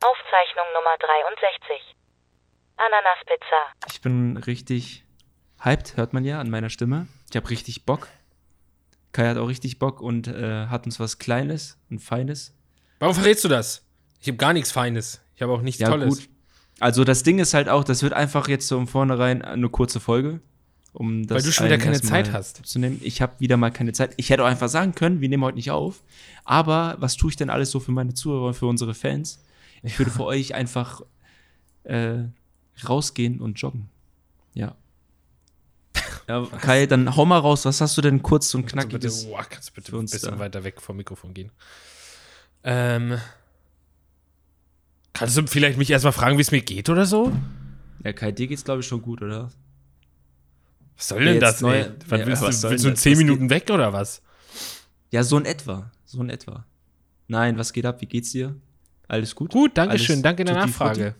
Aufzeichnung Nummer 63. Ananaspizza. Ich bin richtig hyped, hört man ja an meiner Stimme. Ich habe richtig Bock. Kai hat auch richtig Bock und äh, hat uns was Kleines und Feines. Warum verrätst du das? Ich habe gar nichts Feines. Ich habe auch nichts Ja, Tolles. gut. Also das Ding ist halt auch, das wird einfach jetzt so im Vornherein eine kurze Folge. Um das Weil du schon wieder keine Zeit hast. Zu nehmen. Ich habe wieder mal keine Zeit. Ich hätte auch einfach sagen können, wir nehmen heute nicht auf. Aber was tue ich denn alles so für meine Zuhörer und für unsere Fans? Ich würde für euch einfach äh, rausgehen und joggen. Ja. ja Kai, dann hau mal raus. Was hast du denn kurz und Kannst du bitte, knackiges? oh, kannst du bitte ein bisschen da. weiter weg vom Mikrofon gehen? Ähm, kannst du vielleicht mich erstmal fragen, wie es mir geht oder so? Ja, Kai, dir geht's glaube ich schon gut, oder? Was soll denn das? neu- ey? Was Ja, willst du, willst du in das? 10 Was Minuten weg oder was? Ja, so in etwa. So in etwa. Nein, was geht ab? Wie geht's dir? Alles gut? Gut, danke schön. Alles Danke der Nachfrage.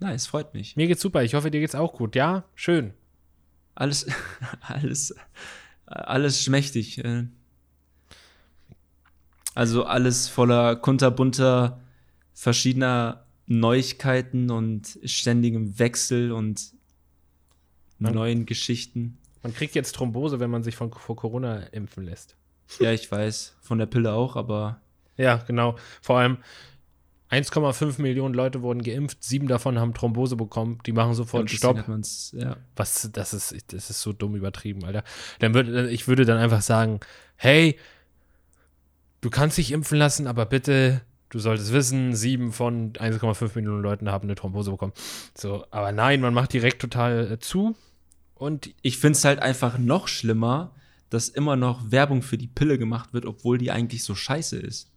Nein, es freut mich. Mir geht's super. Ich hoffe, dir geht's auch gut. Ja, schön. Alles, alles, alles schmächtig. äh. Also alles voller kunterbunter, verschiedener Neuigkeiten und ständigem Wechsel und Man- neuen Geschichten. Man kriegt jetzt Thrombose, wenn man sich von, vor Corona impfen lässt. Ja, ich weiß, von der Pille auch, aber Ja, genau. Vor allem 1,5 Millionen Leute wurden geimpft, sieben davon haben Thrombose bekommen. Die machen sofort deswegen Stopp. ja. Was, das ist, das ist so dumm übertrieben, Alter. Dann würde, ich würde dann einfach sagen, hey, du kannst dich impfen lassen, aber bitte, du solltest wissen, sieben von 1,5 Millionen Leuten haben eine Thrombose bekommen. So, aber nein, man macht direkt total äh, zu. Und Ich finde es halt einfach noch schlimmer, dass immer noch Werbung für die Pille gemacht wird, obwohl die eigentlich so scheiße ist.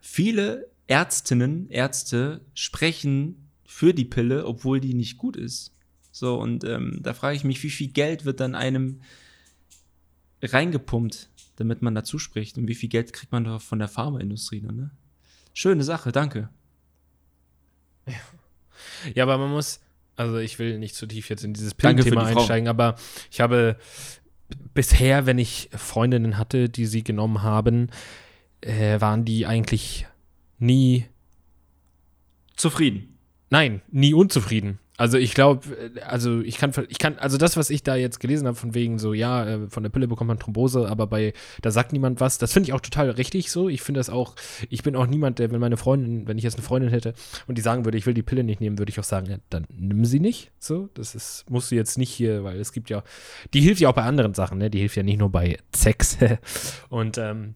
Viele Ärztinnen, Ärzte sprechen für die Pille, obwohl die nicht gut ist. So, und ähm, da frage ich mich, wie viel Geld wird dann einem reingepumpt, damit man dazu spricht? Und wie viel Geld kriegt man da von der Pharmaindustrie? dann, Ne? Schöne Sache, danke. Ja, aber man muss, also ich will nicht zu tief jetzt in dieses Pillenthema die Frau. einsteigen, aber ich habe bisher, wenn ich Freundinnen hatte, die sie genommen haben, äh, waren die eigentlich nie, Zufrieden. nein, nie unzufrieden. Also ich glaube, also ich kann, ich kann, also das, was ich da jetzt gelesen habe, von wegen so, ja, äh, von der Pille bekommt man Thrombose, aber bei, da sagt niemand was. Das finde ich auch total richtig so. Ich finde das auch, ich bin auch niemand, der, wenn meine Freundin, wenn ich jetzt eine Freundin hätte und die sagen würde, ich will die Pille nicht nehmen, würde ich auch sagen, ja, dann nimm sie nicht. So, das ist, musst du jetzt nicht hier, weil es gibt ja, die hilft ja auch bei anderen Sachen, ne? Die hilft ja nicht nur bei Sex. und ähm,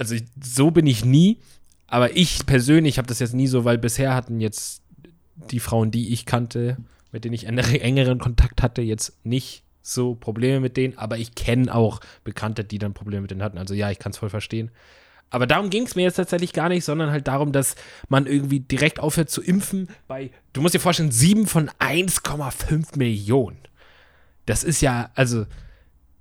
also ich, so bin ich nie, aber ich persönlich habe das jetzt nie so, weil bisher hatten jetzt die Frauen, die ich kannte, mit denen ich engeren Kontakt hatte, jetzt nicht so Probleme mit denen, aber ich kenne auch Bekannte, die dann Probleme mit denen hatten. Also ja, ich kann es voll verstehen. Aber darum ging es mir jetzt tatsächlich gar nicht, sondern halt darum, dass man irgendwie direkt aufhört zu impfen bei, du musst dir vorstellen, 7 von 1,5 Millionen. Das ist ja, also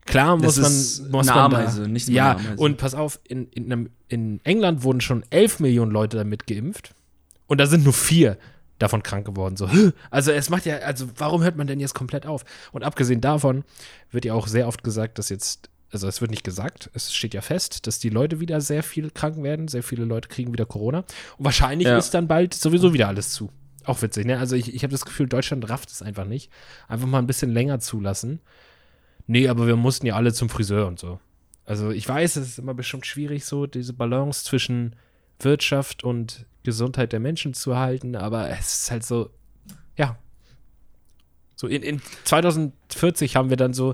klar muss Das man, muss eine man Ameise, da, nicht Ja, eine Ameise. und pass auf, in, in, einem, in England wurden schon 11 Millionen Leute damit geimpft und da sind nur vier davon krank geworden. So, also es macht ja, also warum hört man denn jetzt komplett auf? Und abgesehen davon wird ja auch sehr oft gesagt, dass jetzt, also es wird nicht gesagt, es steht ja fest, dass die Leute wieder sehr viel krank werden, sehr viele Leute kriegen wieder Corona und wahrscheinlich Ja. ist dann bald sowieso wieder alles zu. Auch witzig, ne? Also ich, ich habe das Gefühl, Deutschland rafft es einfach nicht. Einfach mal ein bisschen länger zulassen. Nee, aber wir mussten ja alle zum Friseur und so. Also ich weiß, es ist immer bestimmt schwierig, so diese Balance zwischen Wirtschaft und Gesundheit der Menschen zu halten, aber es ist halt so, ja. So in, in 2040 haben wir dann so,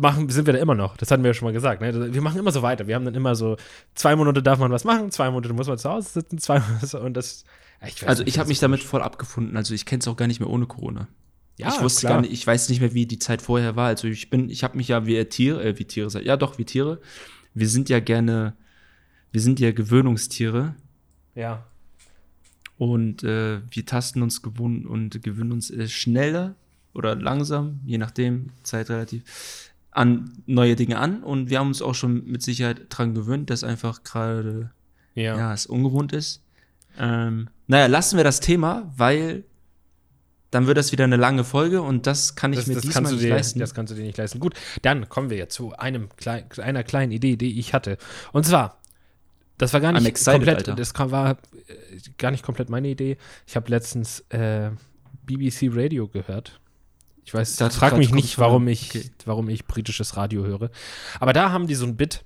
machen, sind wir da immer noch. Das hatten wir ja schon mal gesagt. Ne? Wir machen immer so weiter. Wir haben dann immer so, zwei Monate darf man was machen, zwei Monate muss man zu Hause sitzen, zwei Monate und das. weiß Also nicht, ich habe mich damit voll abgefunden. Also ich kenne es auch gar nicht mehr ohne Corona. Ja, ich wusste klar. gar nicht, ich weiß nicht mehr, wie die Zeit vorher war. Also ich bin, ich habe mich ja wie Tiere, äh, wie Tiere, ja doch, wie Tiere. Wir sind ja gerne, wir sind ja Gewöhnungstiere Ja. und äh, wir tasten uns gewohn und gewöhnen uns äh, schneller oder langsam, je nachdem, Zeit relativ, an neue Dinge an. Und wir haben uns auch schon mit Sicherheit dran gewöhnt, dass einfach gerade Ja. ja, es ungewohnt ist. Ähm, naja, lassen wir das Thema, weil dann wird das wieder eine lange Folge und das kann ich Das, mir das, diesmal nicht dir, leisten. das kannst du dir nicht leisten. Gut, dann kommen wir jetzt zu einem klein, einer kleinen Idee, die ich hatte. Und zwar, Das war gar nicht excited, komplett, Alter. das war äh, gar nicht komplett meine Idee. Ich habe letztens äh, BBC Radio gehört. Ich weiß, Da- frag mich nicht, warum ich, okay. warum ich britisches Radio höre. Aber da haben die so ein Bit.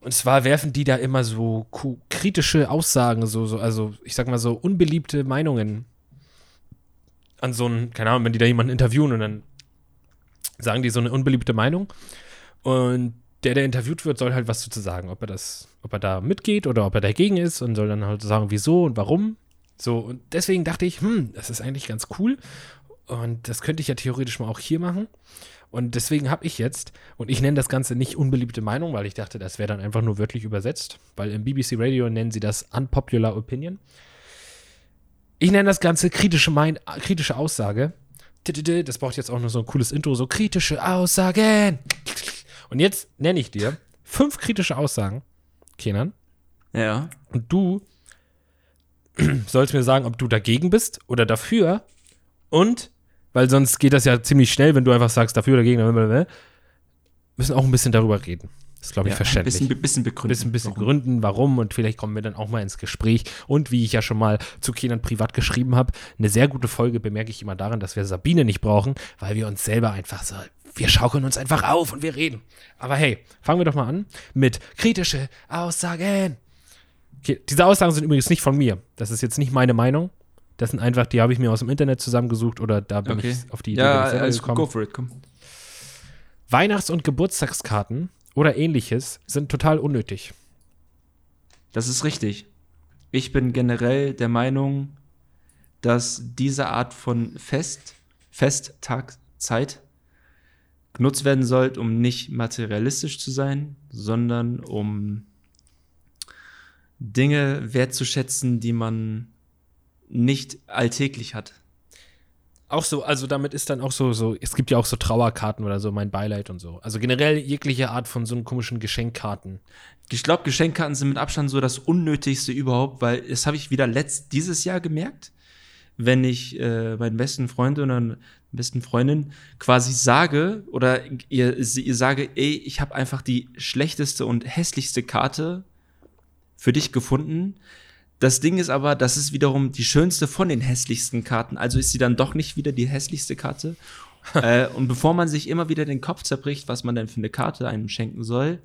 Und zwar werfen die da immer so kritische Aussagen, so, so, also ich sag mal so unbeliebte Meinungen an so einen, keine Ahnung, wenn die da jemanden interviewen und dann sagen die so eine unbeliebte Meinung. Und der, der interviewt wird, soll halt was dazu sagen, ob er das, ob er da mitgeht oder ob er dagegen ist und soll dann halt sagen, wieso und warum. So, und deswegen dachte ich, hm, das ist eigentlich ganz cool. Und das könnte ich ja theoretisch mal auch hier machen. Und deswegen habe ich jetzt, und ich nenne das Ganze nicht unbeliebte Meinung, weil ich dachte, das wäre dann einfach nur wörtlich übersetzt, weil im BBC Radio nennen sie das Unpopular Opinion. Ich nenne das Ganze kritische, mein kritische Aussage. Das braucht jetzt auch noch so ein cooles Intro, so kritische Aussagen. Und jetzt nenne ich dir fünf kritische Aussagen, Kenan, Ja. und du sollst mir sagen, ob du dagegen bist oder dafür. Und, weil sonst geht das ja ziemlich schnell, wenn du einfach sagst, dafür oder dagegen, blablabla, müssen auch ein bisschen darüber reden. Das ist, glaube ich, ja. verständlich. Ein bisschen, bisschen begründen. bisschen, bisschen Warum? gründen, warum und vielleicht kommen wir dann auch mal ins Gespräch. Und wie ich ja schon mal zu Kindern privat geschrieben habe, eine sehr gute Folge bemerke ich immer daran, dass wir Sabine nicht brauchen, weil wir uns selber einfach so, wir schaukeln uns einfach auf und wir reden. Aber hey, fangen wir doch mal an mit kritische Aussagen. Okay, diese Aussagen sind übrigens nicht von mir. Das ist jetzt nicht meine Meinung. Das sind einfach, die habe ich mir aus dem Internet zusammengesucht oder da bin Okay. ich auf die Idee Ja, bin ich selber alles gekommen. go for it, komm. Weihnachts- und Geburtstagskarten oder ähnliches sind total unnötig. Das ist richtig. Ich bin generell der Meinung, dass diese Art von Fest, Festtagzeit genutzt werden sollte, um nicht materialistisch zu sein, sondern um Dinge wertzuschätzen, die man nicht alltäglich hat. Auch so, also damit ist dann auch so, so, es gibt ja auch so Trauerkarten oder so, mein Beileid und so. Also generell jegliche Art von so einen komischen Geschenkkarten. Ich glaube, Geschenkkarten sind mit Abstand so das Unnötigste überhaupt, weil das habe ich wieder letzt dieses Jahr gemerkt, wenn ich äh, meinen besten Freund oder besten Freundin quasi sage oder ihr, ihr sage, ey, ich habe einfach die schlechteste und hässlichste Karte für dich gefunden. Das Ding ist aber, das ist wiederum die schönste von den hässlichsten Karten. Also ist sie dann doch nicht wieder die hässlichste Karte. äh, und bevor man sich immer wieder den Kopf zerbricht, was man denn für eine Karte einem schenken soll,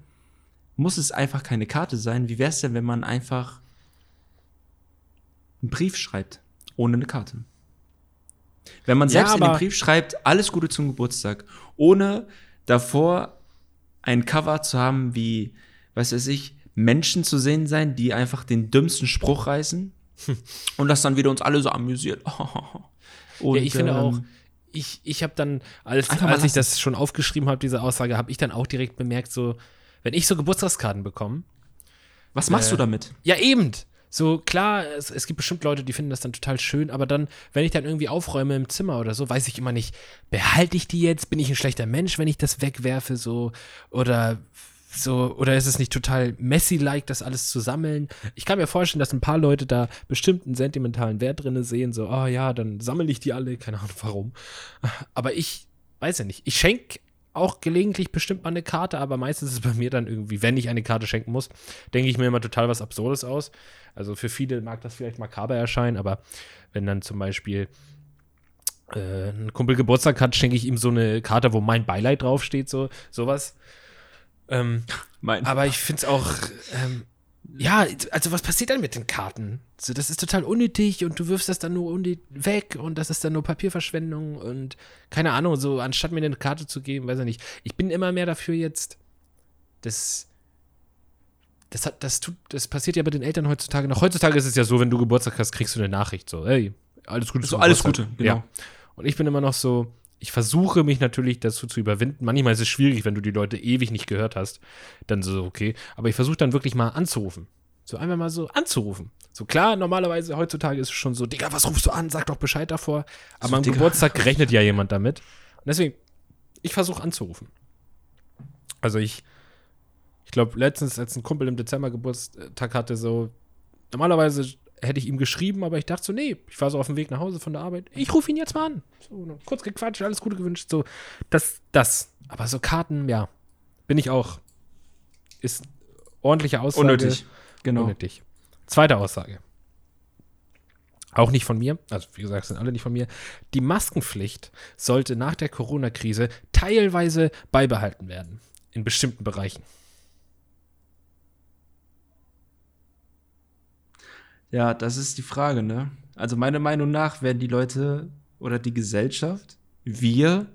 muss es einfach keine Karte sein. Wie wäre es denn, wenn man einfach einen Brief schreibt, ohne eine Karte? Wenn man Ja, selbst in den Brief schreibt, alles Gute zum Geburtstag, ohne davor ein Cover zu haben, wie, was weiß ich, Menschen zu sehen sein, die einfach den dümmsten Spruch reißen und das dann wieder uns alle so amüsiert. Und, ja, ich finde ähm, auch, ich, ich habe dann, als, als ich das schon aufgeschrieben habe, diese Aussage, habe ich dann auch direkt bemerkt, so, wenn ich so Geburtstagskarten bekomme, Was machst äh, du damit? Ja, eben. So, klar, es, es gibt bestimmt Leute, die finden das dann total schön, aber dann, wenn ich dann irgendwie aufräume im Zimmer oder so, weiß ich immer nicht, behalte ich die jetzt? Bin ich ein schlechter Mensch, wenn ich das wegwerfe, so? Oder so, oder ist es nicht total messy-like, das alles zu sammeln? Ich kann mir vorstellen, dass ein paar Leute da bestimmt einen sentimentalen Wert drin sehen, so, oh ja, dann sammle ich die alle, keine Ahnung warum. Aber ich weiß ja nicht. Ich schenke auch gelegentlich bestimmt mal eine Karte, aber meistens ist es bei mir dann irgendwie, wenn ich eine Karte schenken muss, denke ich mir immer total was Absurdes aus. Also für viele mag das vielleicht makaber erscheinen, aber wenn dann zum Beispiel äh, ein Kumpel Geburtstag hat, schenke ich ihm so eine Karte, wo mein Beileid draufsteht, so sowas. Ähm, Mein, aber ich finde es auch, ähm, ja, also was passiert dann mit den Karten? So, das ist total unnötig und du wirfst das dann nur weg und das ist dann nur Papierverschwendung und keine Ahnung, so anstatt mir eine Karte zu geben, weiß ich nicht. Ich bin immer mehr dafür jetzt, das, das hat, das tut, das passiert ja bei den Eltern heutzutage noch. Heutzutage ist es ja so, wenn du Geburtstag hast, kriegst du eine Nachricht so, hey, alles Gute So, alles. Gute, genau. Ja. Und ich bin immer noch so, ich versuche mich natürlich dazu zu überwinden. Manchmal ist es schwierig, wenn du die Leute ewig nicht gehört hast. Dann so, okay. Aber ich versuche dann wirklich mal anzurufen. So einfach mal so anzurufen. So klar, normalerweise heutzutage ist es schon so, Digga, was rufst du an? Sag doch Bescheid davor. Aber So, am Digga. Geburtstag rechnet ja jemand damit. Und deswegen, ich versuche anzurufen. Also ich, ich glaube, letztens, als ein Kumpel im Dezember Geburtstag hatte, so, normalerweise hätte ich ihm geschrieben, aber ich dachte so, nee, ich war so auf dem Weg nach Hause von der Arbeit. Ich rufe ihn jetzt mal an. So, noch kurz gequatscht, alles Gute gewünscht. So, das, das. Aber so Karten, ja, bin ich auch. Ist ordentliche Aussage. Unnötig. Genau. Dich. Zweite Aussage. Auch nicht von mir, also wie gesagt, sind alle nicht von mir. Die Maskenpflicht sollte nach der Corona-Krise teilweise beibehalten werden. In bestimmten Bereichen. Ja, das ist die Frage, ne? Also meiner Meinung nach werden die Leute oder die Gesellschaft, wir,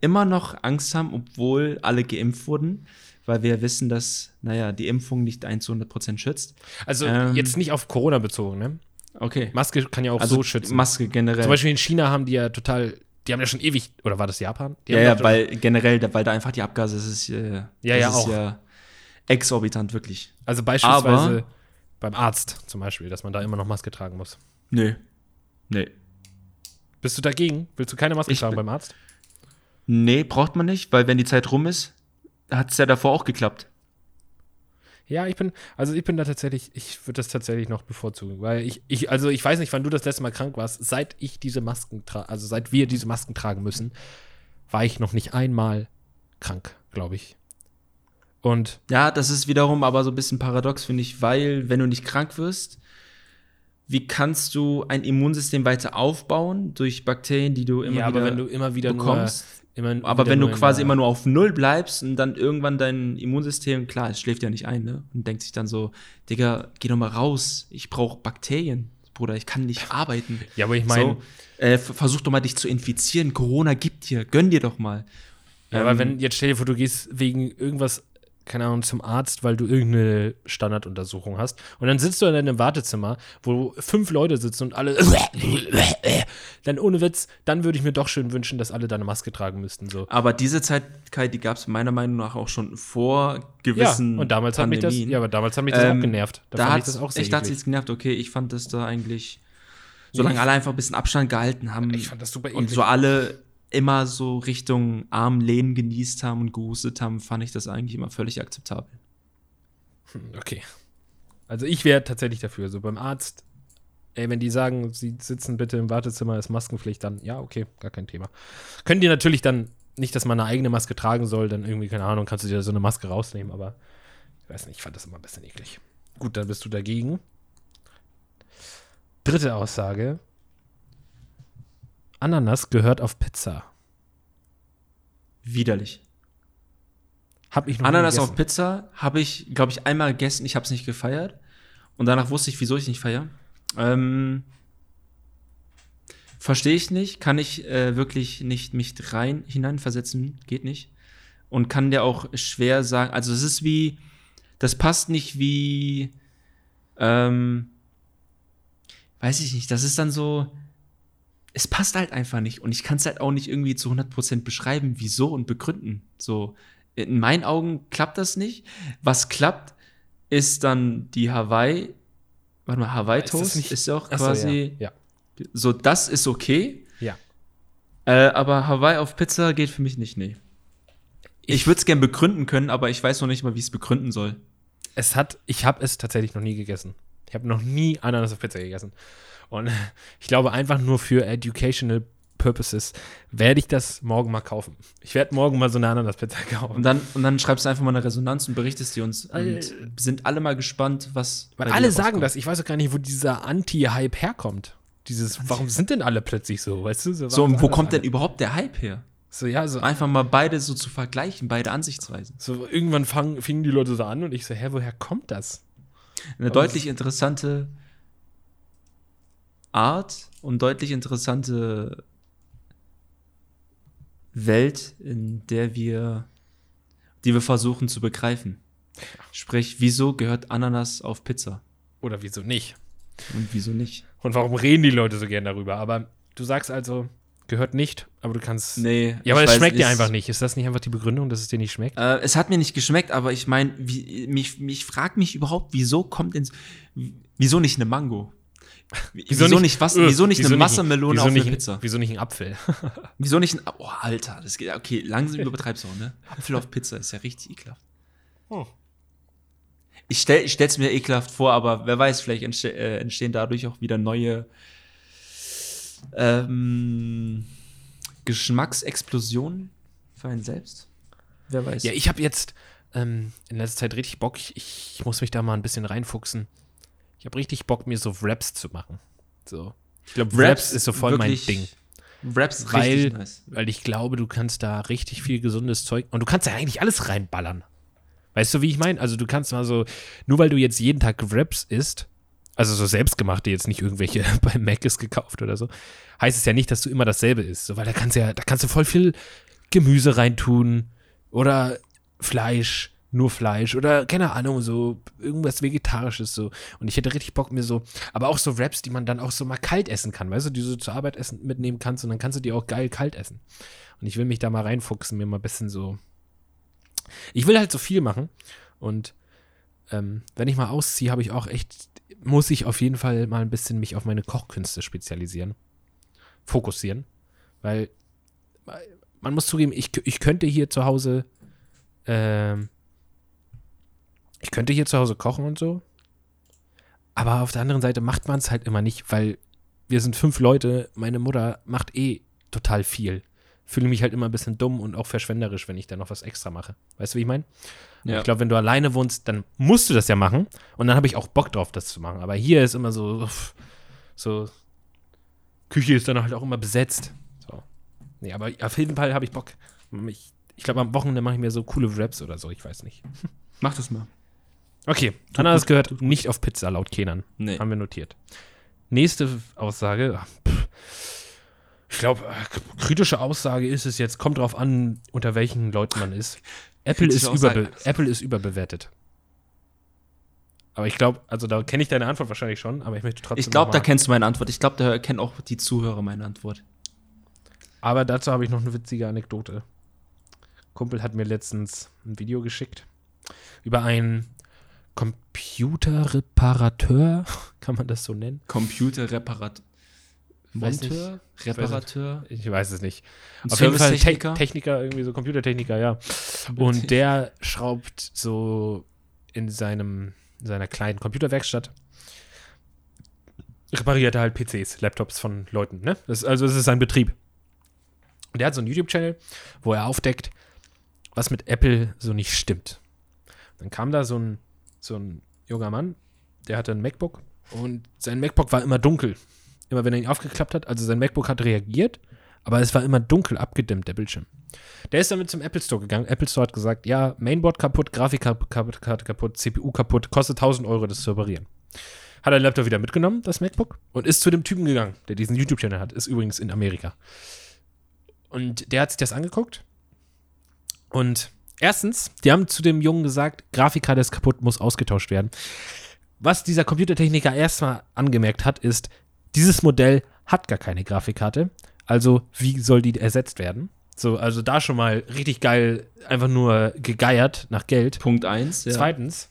immer noch Angst haben, obwohl alle geimpft wurden, weil wir wissen, dass, naja, die Impfung nicht 1 zu 100% schützt. Also Ähm. jetzt nicht auf Corona bezogen, ne? Okay. Maske kann ja auch also so schützen. Maske generell. Zum Beispiel in China haben die ja total, die haben ja schon ewig, oder war das Japan? Die ja, ja, doch- weil generell, weil da einfach die Abgase, das ist, äh, Ja, das ja, ist auch. ja exorbitant, wirklich. Also beispielsweise Aber- beim Arzt zum Beispiel, dass man da immer noch Maske tragen muss. Nö. Nee. Bist du dagegen? Willst du keine Maske Ich tragen beim Arzt? Nee, braucht man nicht, weil wenn die Zeit rum ist, hat es ja davor auch geklappt. Ja, ich bin, also ich bin da tatsächlich, ich würde das tatsächlich noch bevorzugen, weil ich, ich, also ich weiß nicht, wann du das letzte Mal krank warst. Seit ich diese Masken trage, also seit wir diese Masken tragen müssen, war ich noch nicht einmal krank, glaube ich. Und Ja, das ist wiederum aber so ein bisschen paradox, finde ich, weil wenn du nicht krank wirst, wie kannst du ein Immunsystem weiter aufbauen durch Bakterien, die du immer ja, wieder aber wenn du immer wieder bekommst? nur, immer aber wenn du quasi immer nur auf Null bleibst und dann irgendwann dein Immunsystem, klar, es schläft ja nicht ein, ne? Und denkt sich dann so, Digga, geh doch mal raus, ich brauche Bakterien, Bruder, ich kann nicht arbeiten. Ja, aber ich meine, so, äh, versuch doch mal dich zu infizieren, Corona gibt dir, gönn dir doch mal. ja, aber Ähm, wenn, jetzt stell dir vor, du gehst wegen irgendwas, keine Ahnung, zum Arzt, weil du irgendeine Standarduntersuchung hast und dann sitzt du in deinem Wartezimmer, wo fünf Leute sitzen und alle dann ohne Witz, dann würde ich mir doch schön wünschen, dass alle deine Maske tragen müssten, so. Aber diese Zeit, Kai, die gab es meiner Meinung nach auch schon vor Ja, gewissen und damals hat mich das, ja, aber damals hat mich das Ähm, auch genervt. Da, da hat ich das auch sehr echt, da hat's eklig. jetzt genervt, okay, ich fand das da eigentlich, solange ich- alle einfach ein bisschen Abstand gehalten haben Ich fand das super und eklig. so alle immer so Richtung Armlehnen genießt haben und gehustet haben, fand ich das eigentlich immer völlig akzeptabel. Okay. Also ich wäre tatsächlich dafür. So beim Arzt, ey, wenn die sagen, sie sitzen bitte im Wartezimmer, ist Maskenpflicht, dann ja, okay, gar kein Thema. Können die natürlich dann nicht, dass man eine eigene Maske tragen soll, dann irgendwie, keine Ahnung, kannst du dir so eine Maske rausnehmen, aber ich weiß nicht, ich fand das immer ein bisschen eklig. Gut, dann bist du dagegen. Dritte Aussage. Ananas gehört auf Pizza. Widerlich. Hab ich Ananas auf Pizza habe ich, glaube ich, einmal gegessen. Ich habe es nicht gefeiert. Und danach wusste ich, wieso ich nicht feiere. Ähm, Verstehe ich nicht. Kann ich äh, wirklich nicht mich rein hineinversetzen. Geht nicht. Und kann der auch schwer sagen. Also, es ist wie. Das passt nicht wie. Ähm, weiß ich nicht. Das ist dann so. Es passt halt einfach nicht. Und ich kann es halt auch nicht irgendwie zu 100% beschreiben, wieso und begründen. So in meinen Augen klappt das nicht. Was klappt, ist dann die Hawaii. Warte mal, Hawaii Ist ist ja auch Ach so, quasi. ja. So, das ist okay. Ja. Äh, aber Hawaii auf Pizza geht für mich nicht, nee. Ich, würde es gern begründen können, aber ich weiß noch nicht mal, wie ich es begründen soll. es hat, ich habe es tatsächlich noch nie gegessen. Ich habe noch nie Ananas auf Pizza gegessen. Und ich glaube, einfach nur für educational purposes werde ich das morgen mal kaufen. Ich werde morgen mal so eine Ananas-Pizza Und kaufen. dann, und dann schreibst du einfach mal eine Resonanz und berichtest die uns. Und Äh. sind alle mal gespannt, was. Weil alle sagen rauskommt. das. Ich weiß auch gar nicht, wo dieser Anti-Hype herkommt. Dieses, warum sind denn alle plötzlich so, weißt du? So, warum und wo kommt alle- denn überhaupt der Hype her? So, ja, so, Einfach mal beide so zu vergleichen, beide Ansichtsweisen. so irgendwann fangen, fingen die Leute so an und ich so, hä, woher kommt das? Eine Aber deutlich interessante Art und deutlich interessante Welt, in der wir, die wir versuchen zu begreifen. Sprich, wieso gehört Ananas auf Pizza? Oder wieso nicht? Und wieso nicht? Und warum reden die Leute so gern darüber? Aber du sagst also, gehört nicht, aber du kannst. Nee. ja, aber es schmeckt dir es- einfach nicht. Ist das nicht einfach die Begründung, dass es dir nicht schmeckt? Äh, es hat mir nicht geschmeckt, aber ich meine, wie, mich, mich fragt mich überhaupt, wieso kommt ins, wieso nicht eine Mango? Wieso, nicht, was, äh, wieso nicht wieso eine Wassermelone wieso auf nicht, eine Pizza? Wieso nicht ein Apfel? Wieso nicht ein, oh, Alter, das geht, okay, langsam übertreibst du auch, ne? Apfel auf Pizza ist ja richtig ekelhaft. Hm. Ich stell, ich stell's mir ekelhaft vor, aber wer weiß, vielleicht entste äh, entstehen dadurch auch wieder neue ähm, Geschmacksexplosionen für einen selbst. Wer weiß. Ja, ich habe jetzt ähm, in letzter Zeit richtig Bock. Ich, ich muss mich da mal ein bisschen reinfuchsen. Ich habe richtig Bock, mir so Raps zu machen. So. Ich glaube, Raps, ist so voll mein Ding. Raps ist Weil, richtig nice. weil ich glaube, du kannst da richtig viel gesundes Zeug und du kannst ja eigentlich alles reinballern. Weißt du, wie ich meine? Also du kannst mal so, nur weil du jetzt jeden Tag Wraps isst, also so selbstgemachte, jetzt nicht irgendwelche bei Mac ist gekauft oder so, heißt es ja nicht, dass du immer dasselbe isst. So, weil da kannst ja, da kannst du voll viel Gemüse reintun oder Fleisch, nur Fleisch oder keine Ahnung, so irgendwas Vegetarisches so. Und ich hätte richtig Bock mir so, aber auch so Wraps, die man dann auch so mal kalt essen kann, weißt du, die du zur Arbeit essen, mitnehmen kannst und dann kannst du die auch geil kalt essen. Und ich will mich da mal reinfuchsen, mir mal ein bisschen so. Ich will halt so viel machen und ähm, wenn ich mal ausziehe, habe ich auch echt, muss ich auf jeden Fall mal ein bisschen mich auf meine Kochkünste spezialisieren, fokussieren, weil man muss zugeben, ich, ich könnte hier zu Hause, ähm, ich könnte hier zu Hause kochen und so, aber auf der anderen Seite macht man es halt immer nicht, weil wir sind fünf Leute, meine Mutter macht eh total viel. Fühle mich halt immer ein bisschen dumm und auch verschwenderisch, wenn ich da noch was extra mache. Weißt du, wie ich meine? Ja. Ich glaube, wenn du alleine wohnst, dann musst du das ja machen und dann habe ich auch Bock drauf, das zu machen. Aber hier ist immer so, so, Küche ist dann halt auch immer besetzt. So. Nee, aber auf jeden Fall habe ich Bock. Ich, ich glaube, am Wochenende mache ich mir so coole Raps oder so, ich weiß nicht. Mach das mal. Okay, Anna gut, das gehört nicht auf Pizza laut Kenan. Nee. Haben wir notiert. Nächste Aussage. ach, pff. Ich glaube, kritische Aussage ist es jetzt, kommt drauf an, unter welchen Leuten man ist. Apple ist, überbe Apple ist überbewertet. Aber ich glaube, also da kenne ich deine Antwort wahrscheinlich schon, aber ich möchte trotzdem. Ich glaube, da kennst du meine Antwort. Ich glaube, da kennen auch die Zuhörer meine Antwort. Aber dazu habe ich noch eine witzige Anekdote. Kumpel hat mir letztens ein Video geschickt über einen Computerreparateur, kann man das so nennen? Computerreparat. Monteur? Reparateur? Ich weiß es nicht. Auf jeden Fall Te? Techniker, irgendwie so Computertechniker, ja. Und der schraubt so in seinem, in seiner kleinen Computerwerkstatt, repariert er halt PCs, Laptops von Leuten, ne? Das, also es ist sein Betrieb. Und der hat so einen YouTube-Channel, wo er aufdeckt, was mit Apple so nicht stimmt. Dann kam da so ein, so ein junger Mann, der hatte ein MacBook und sein MacBook war immer dunkel. Immer wenn er ihn aufgeklappt hat, also sein MacBook hat reagiert, aber es war immer dunkel abgedimmt, der Bildschirm. Der ist damit zum Apple Store gegangen. Apple Store hat gesagt, ja, Mainboard kaputt, Grafikkarte kaputt, CPU kaputt, kostet 1000 Euro, das zu reparieren. Hat er den Laptop wieder mitgenommen, das MacBook, und ist zu dem Typen gegangen, der diesen YouTube-Channel hat. Ist übrigens in Amerika. Und der hat sich das angeguckt. Und erstens, die haben zu dem Jungen gesagt, Grafikkarte ist kaputt, muss ausgetauscht werden. Was dieser Computertechniker erstmal angemerkt hat, ist, dieses Modell hat gar keine Grafikkarte. Also, wie soll die ersetzt werden? So, also da schon mal richtig geil, einfach nur gegeiert nach Geld. Punkt 1. Ja. Zweitens,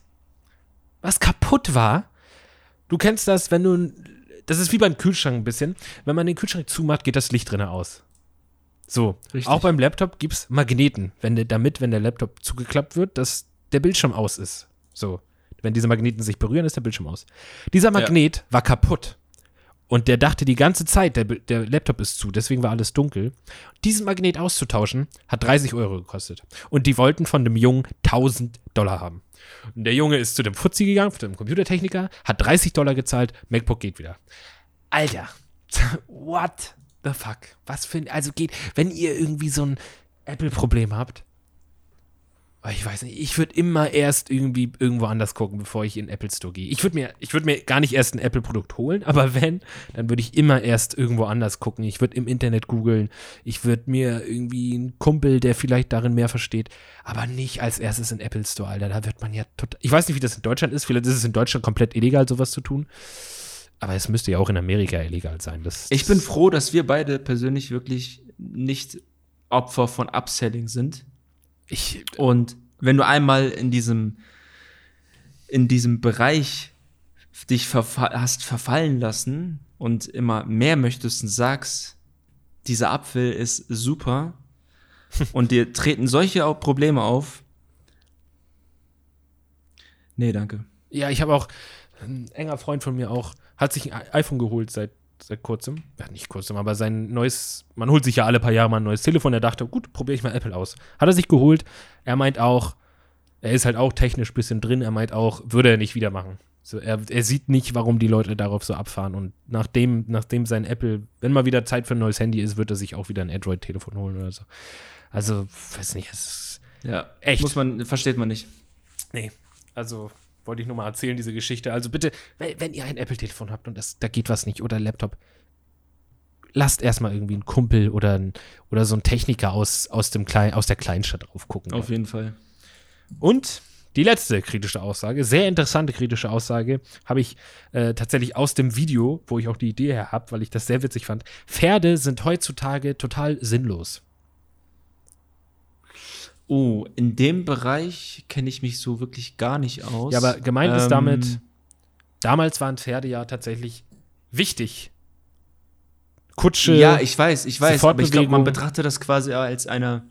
was kaputt war, du kennst das, wenn du, das ist wie beim Kühlschrank ein bisschen, wenn man den Kühlschrank zumacht, geht das Licht drinnen aus. So, Richtig. auch beim Laptop gibt es Magneten, wenn der, damit, wenn der Laptop zugeklappt wird, dass der Bildschirm aus ist. So, wenn diese Magneten sich berühren, ist der Bildschirm aus. Dieser Magnet war kaputt. Und der dachte die ganze Zeit, der, der Laptop ist zu, deswegen war alles dunkel. Diesen Magnet auszutauschen, hat 30 Euro gekostet. Und die wollten von dem Jungen 1000 Dollar haben. Und der Junge ist zu dem Fuzzi gegangen, zu dem Computertechniker, hat 30 Dollar gezahlt, MacBook geht wieder. Alter, what the fuck? Was für ein, also geht, wenn ihr irgendwie so ein Apple-Problem habt, ich weiß nicht, ich würde immer erst irgendwie irgendwo anders gucken, bevor ich in den Apple Store gehe. Ich würde mir, ich würde mir gar nicht erst ein Apple-Produkt holen, aber wenn, dann würde ich immer erst irgendwo anders gucken. Ich würde im Internet googeln. Ich würde mir irgendwie einen Kumpel, der vielleicht darin mehr versteht, aber nicht als erstes in den Apple Store, Alter. Da wird man ja total. Ich weiß nicht, wie das in Deutschland ist. Vielleicht ist es in Deutschland komplett illegal, sowas zu tun. Aber es müsste ja auch in Amerika illegal sein. Das, Ich bin froh, dass wir beide persönlich wirklich nicht Opfer von Upselling sind. Ich, Und wenn du einmal in diesem, in diesem Bereich dich verfa hast verfallen lassen und immer mehr möchtest und sagst, dieser Apfel ist super und dir treten solche Probleme auf. Nee, danke. Ja, ich habe auch, ein enger Freund von mir auch, hat sich ein iPhone geholt seit, seit kurzem. Ja, nicht kurzem, aber sein neues, man holt sich ja alle paar Jahre mal ein neues Telefon. Er dachte, gut, probiere ich mal Apple aus. Hat er sich geholt. Er meint auch, er ist halt auch technisch ein bisschen drin. Er meint auch, würde er nicht wieder machen. So, er, er sieht nicht, warum die Leute darauf so abfahren. Und nachdem, nachdem sein Apple, wenn mal wieder Zeit für ein neues Handy ist, wird er sich auch wieder ein Android-Telefon holen oder so. Also, weiß nicht, es ist Ja, Echt? Muss man, versteht man nicht. Nee, also wollte ich nur mal erzählen, diese Geschichte. Also bitte, wenn, ihr ein Apple-Telefon habt und das, da geht was nicht oder Laptop, lasst erstmal irgendwie einen Kumpel oder, ein, oder so einen Techniker aus, aus, dem Klein, aus der Kleinstadt drauf gucken. Auf jeden Fall. Und die letzte kritische Aussage, sehr interessante kritische Aussage, habe ich äh, tatsächlich aus dem Video, wo ich auch die Idee her habe, weil ich das sehr witzig fand. Pferde sind heutzutage total sinnlos. Oh, in dem Bereich kenne ich mich so wirklich gar nicht aus. Ja, aber gemeint ist Ähm, damit, damals waren Pferde ja tatsächlich wichtig. Kutsche. Ja, ich weiß, ich weiß, aber ich glaube, man betrachtet das quasi als eine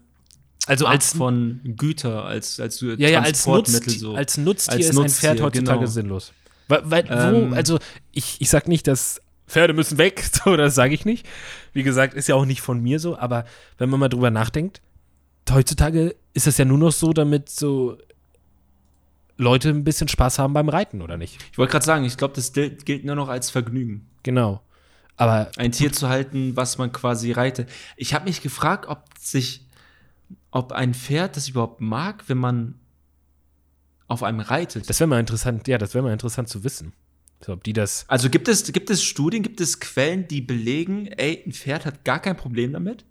also Art als, von Güter, als, als ja, ja, als, Nutztier, so. als Nutztier Als ist ein Pferd Nutztier, heutzutage genau. sinnlos. Weil, weil Ähm. wo, also ich, ich sag nicht, dass Pferde müssen weg, so, das sage ich nicht. Wie gesagt, ist ja auch nicht von mir so, aber wenn man mal drüber nachdenkt, heutzutage ist es ja nur noch so, damit so Leute ein bisschen Spaß haben beim Reiten, oder nicht? Ich wollte gerade sagen, ich glaube, das gilt gilt nur noch als Vergnügen. Genau. Aber Ein Tier zu halten, was man quasi reitet. Ich habe mich gefragt, ob sich, ob ein Pferd das überhaupt mag, wenn man auf einem reitet. Das wäre mal interessant, ja, das wäre mal interessant zu wissen. So, ob die das. also gibt es, gibt es Studien, gibt es Quellen, die belegen, ey, ein Pferd hat gar kein Problem damit?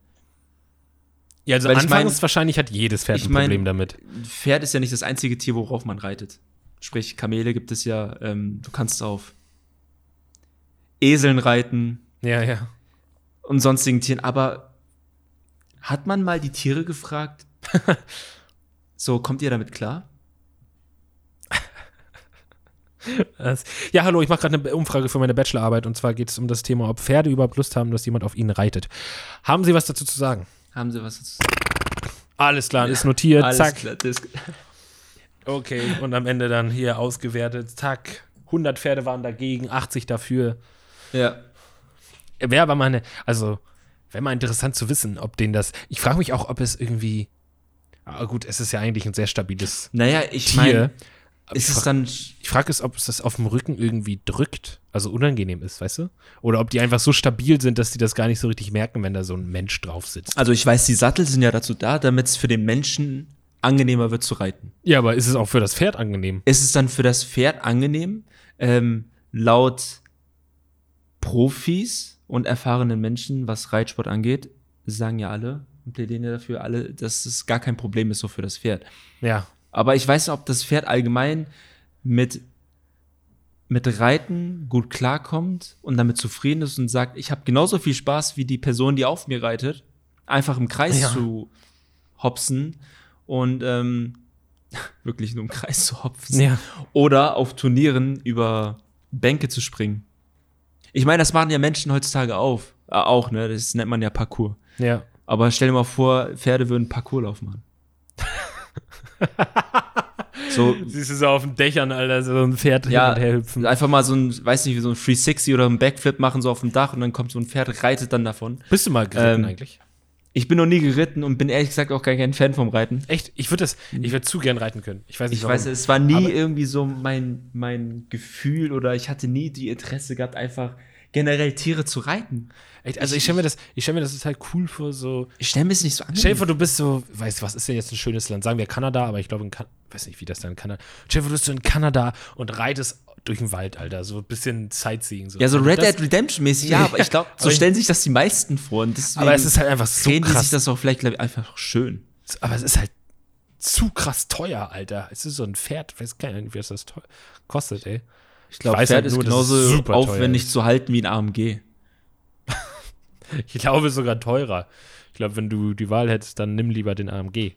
Ja, also Weil ich anfangs mein- wahrscheinlich hat jedes Pferd ich ein Problem damit. Ein Pferd ist ja nicht das einzige Tier, worauf man reitet. Sprich, Kamele gibt es ja, ähm, du kannst auf Eseln reiten Ja, ja. und sonstigen Tieren. Aber hat man mal die Tiere gefragt, so, kommt ihr damit klar? Ja, hallo, ich mache gerade eine Umfrage für meine Bachelorarbeit und zwar geht es um das Thema, ob Pferde überhaupt Lust haben, dass jemand auf ihnen reitet. Haben Sie was dazu zu sagen? Haben sie was dazu? Alles klar, ist notiert, Alles zack. klar, Okay, und am Ende dann hier ausgewertet, zack. 100 Pferde waren dagegen, 80 dafür. ja. Wäre aber mal eine, also, wäre mal interessant zu wissen, ob denen das. Ich frage mich auch, ob es irgendwie. Aber gut, es ist ja eigentlich ein sehr stabiles Naja, ich Tier. meine, Ist ich frag- dann. Ich frage es, ob es das auf dem Rücken irgendwie drückt, also unangenehm ist, weißt du? Oder ob die einfach so stabil sind, dass die das gar nicht so richtig merken, wenn da so ein Mensch drauf sitzt. Also ich weiß, die Sattel sind ja dazu da, damit es für den Menschen angenehmer wird zu reiten. Ja, aber ist es auch für das Pferd angenehm? Ist es dann für das Pferd angenehm? Ähm, laut Profis und erfahrenen Menschen, was Reitsport angeht, sagen ja alle und plädieren ja dafür alle, dass es gar kein Problem ist so für das Pferd. Ja. Aber ich weiß nicht, ob das Pferd allgemein mit, mit Reiten gut klarkommt und damit zufrieden ist und sagt, ich habe genauso viel Spaß wie die Person, die auf mir reitet, einfach im Kreis Ja. zu hopsen und ähm, wirklich nur im Kreis zu hopsen. Ja. Oder auf Turnieren über Bänke zu springen. Ich meine, das machen ja Menschen heutzutage auf. Äh, auch, ne? Das nennt man ja Parcours. Ja. Aber stell dir mal vor, Pferde würden Parcourslauf machen. so, Siehst du so auf den Dächern, Alter, so ein Pferd ja, hin und her hüpfen. einfach mal so ein, weiß nicht, wie so ein 360 oder ein Backflip machen, so auf dem Dach und dann kommt so ein Pferd, reitet dann davon. Bist du mal geritten Ähm, eigentlich? Ich bin noch nie geritten und bin ehrlich gesagt auch gar kein Fan vom Reiten. Echt? Ich würde das, ich würde zu gern reiten können. Ich weiß nicht, Ich weiß, es war nie Aber- irgendwie so mein, mein Gefühl oder ich hatte nie die Interesse gehabt, einfach generell Tiere zu reiten. Echt, also ich stelle mir das, ich stelle mir das total cool vor, so. Ich stelle mir es nicht so an. Stell dir vor, du bist so, weißt du, was ist denn jetzt ein schönes Land? Sagen wir Kanada, aber ich glaube, in kan weiß nicht, wie das da in Kanada. Stell dir vor, du bist so in Kanada und reitest durch den Wald, Alter, so ein bisschen Sightseeing. So. Ja, so Und Red Dead Redemption mäßig, ja, aber ich glaube, so ich- stellen sich das die meisten vor. Und deswegen Aber es ist halt einfach so drehen die krass. sich das auch vielleicht ich, einfach schön. aber es ist halt zu krass teuer, Alter. Es ist so ein Pferd, weiß gar nicht, wie das das teuer kostet, ey. Ich glaube, Pferd halt ist nur, genauso aufwendig ist. zu halten wie ein AMG. Ich glaube sogar teurer. Ich glaube, wenn du die Wahl hättest, dann nimm lieber den AMG.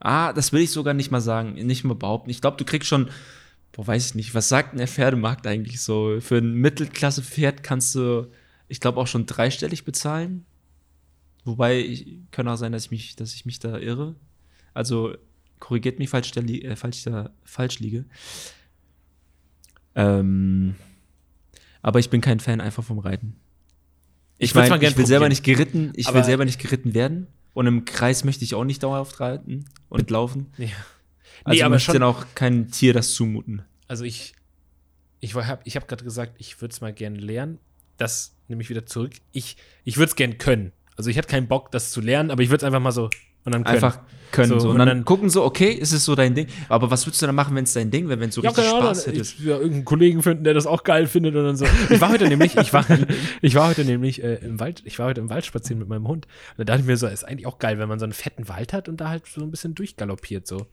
Ah, das will ich sogar nicht mal sagen, nicht mal behaupten. Ich glaube, du kriegst schon, boah, weiß ich nicht, was sagt denn der Pferdemarkt eigentlich so? Für ein Mittelklasse-Pferd kannst du, ich glaube, auch schon dreistellig bezahlen. Wobei, ich, kann auch sein, dass ich mich, dass ich mich da irre. Also, korrigiert mich, falls äh, falls ich da falsch liege. Ähm, aber ich bin kein Fan einfach vom Reiten. Ich, Ich gern ich will selber probieren. nicht geritten, ich will Aber- selber nicht geritten werden. Und im Kreis möchte ich auch nicht dauerhaft reiten und laufen. Ja. Also Nee, du aber schon- dann auch kein Tier das zumuten. Also ich, ich habe ich hab gerade gesagt, ich würde es mal gerne lernen. Das nehme ich wieder zurück. Ich, ich würde es gerne können. Also ich hätte keinen Bock, das zu lernen, aber ich würde es einfach mal so und dann können. Einfach können So, so. Und, und dann, dann- gucken so, okay, ist es so dein Ding? Aber was würdest du dann machen, wenn es dein Ding wäre, wenn du so Ja, richtig Ahnung, Spaß hättest? ich, ja, irgendeinen Kollegen finden, der das auch geil findet und dann so. Ich war heute nämlich, ich war, ich war heute nämlich äh, im Wald, ich war heute im Wald spazieren mit meinem Hund. Und da dachte ich mir so, ist eigentlich auch geil, wenn man so einen fetten Wald hat und da halt so ein bisschen durchgaloppiert so.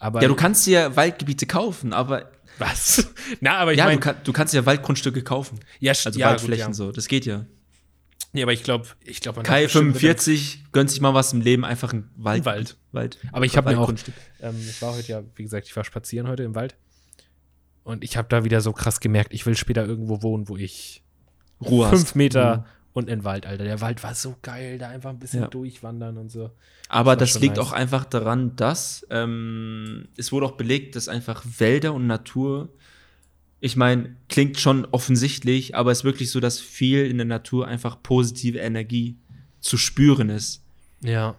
Aber Ja, du kannst dir Waldgebiete kaufen, aber was? Na, aber ich ja, meine, du, kann, du kannst ja Waldgrundstücke kaufen. ja, Also ja, Waldflächen gut, ja. so, das geht ja. Nee, aber ich glaube, ich glaube, Kai bestimmt mit dem- 45 gönnt sich mal was im Leben, einfach ein Wald. Ein Wald. Wald. Aber ich habe mir auch, ähm, ich war heute ja, wie gesagt, ich war spazieren heute im Wald. Und ich habe da wieder so krass gemerkt, ich will später irgendwo wohnen, wo ich Ruhe fünf hast. Meter Ruhe. und in Wald, Alter. Der Wald war so geil, da einfach ein bisschen Ja. durchwandern und so. Aber Das das liegt nice. auch einfach daran, dass ähm, es wurde auch belegt, dass einfach Wälder und Natur, ich meine, klingt schon offensichtlich, aber es ist wirklich so, dass viel in der Natur einfach positive Energie zu spüren ist. Ja.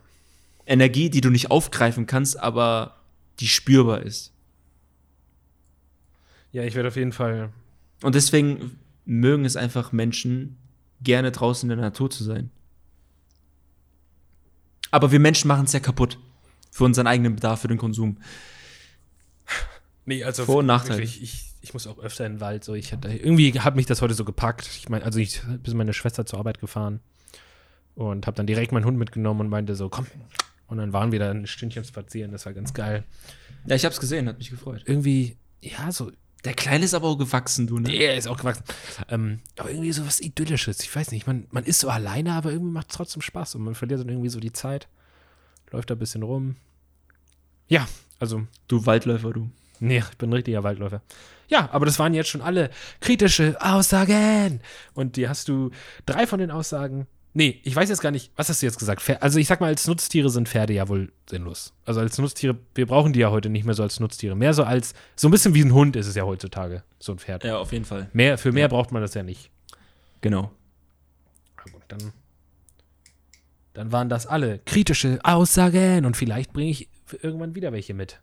Energie, die du nicht aufgreifen kannst, aber die spürbar ist. Ja, ich werde auf jeden Fall. Und deswegen mögen es einfach Menschen, gerne draußen in der Natur zu sein. Aber wir Menschen machen es ja kaputt. Für unseren eigenen Bedarf, für den Konsum. Nee, also Vor- und Nachteile. wirklich, Ich, ich muss auch öfter in den Wald. So, ich hatte, irgendwie hat mich das heute so gepackt. Ich meine, also ich bin meine Schwester zur Arbeit gefahren und habe dann direkt meinen Hund mitgenommen und meinte so, komm. Und dann waren wir da ein Stündchen spazieren. Das war ganz geil. Ja, ich hab's gesehen, hat mich gefreut. Irgendwie, ja, so Der Kleine ist aber auch gewachsen, du, ne? Der ist auch gewachsen. Ähm, aber irgendwie so was Idyllisches. Ich weiß nicht, man, man ist so alleine, aber irgendwie macht es trotzdem Spaß und man verliert dann irgendwie so die Zeit. Läuft da ein bisschen rum. Ja, also, Du Waldläufer, du. Nee, ich bin ein richtiger Waldläufer. Ja, aber das waren jetzt schon alle kritische Aussagen. Und die hast du drei von den Aussagen. Nee, ich weiß jetzt gar nicht, was hast du jetzt gesagt? Also ich sag mal, als Nutztiere sind Pferde ja wohl sinnlos. Also als Nutztiere, wir brauchen die ja heute nicht mehr so als Nutztiere. Mehr so als, so ein bisschen wie ein Hund ist es ja heutzutage, so ein Pferd. Ja, auf jeden Fall. Mehr, für mehr braucht man das ja nicht. Genau. Na gut, dann, dann waren das alle kritische Aussagen und vielleicht bringe ich irgendwann wieder welche mit.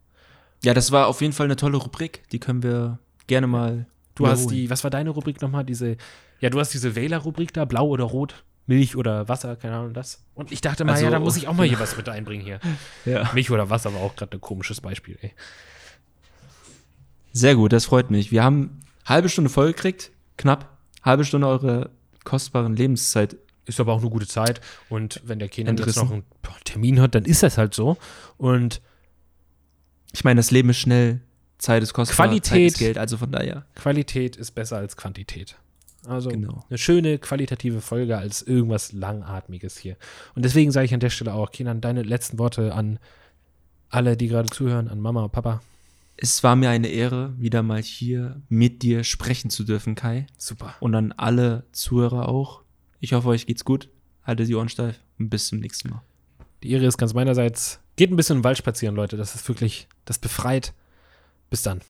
Ja, das war auf jeden Fall eine tolle Rubrik. Die können wir gerne mal. Du hast die, was war deine Rubrik nochmal? Diese, ja, du hast diese Wähler-Rubrik da, blau oder rot, Milch oder Wasser, keine Ahnung, das. Und ich dachte mal, Also- ja, da muss ich auch mal hier was mit einbringen hier. Ja. Milch oder Wasser war auch gerade ein komisches Beispiel, ey. Sehr gut, das freut mich. Wir haben halbe Stunde voll gekriegt, knapp. Halbe Stunde eure kostbaren Lebenszeit. Ist aber auch eine gute Zeit. Und wenn der Kind jetzt noch einen Termin hat, dann ist das halt so. Und Ich meine, das Leben ist schnell, Zeit ist kostbar, Qualität. Zeit ist Geld, also von daher. Qualität ist besser als Quantität. Also Genau. eine schöne qualitative Folge als irgendwas Langatmiges hier. Und deswegen sage ich an der Stelle auch, Kinan, deine letzten Worte an alle, die gerade zuhören, an Mama und Papa. Es war mir eine Ehre, wieder mal hier mit dir sprechen zu dürfen, Kai. Super. Und an alle Zuhörer auch. Ich hoffe, euch geht's gut. Haltet die Ohren steif und bis zum nächsten Mal. Die Ehre ist ganz meinerseits. Geht ein bisschen im Wald spazieren, Leute. Das ist wirklich, das befreit. Bis dann.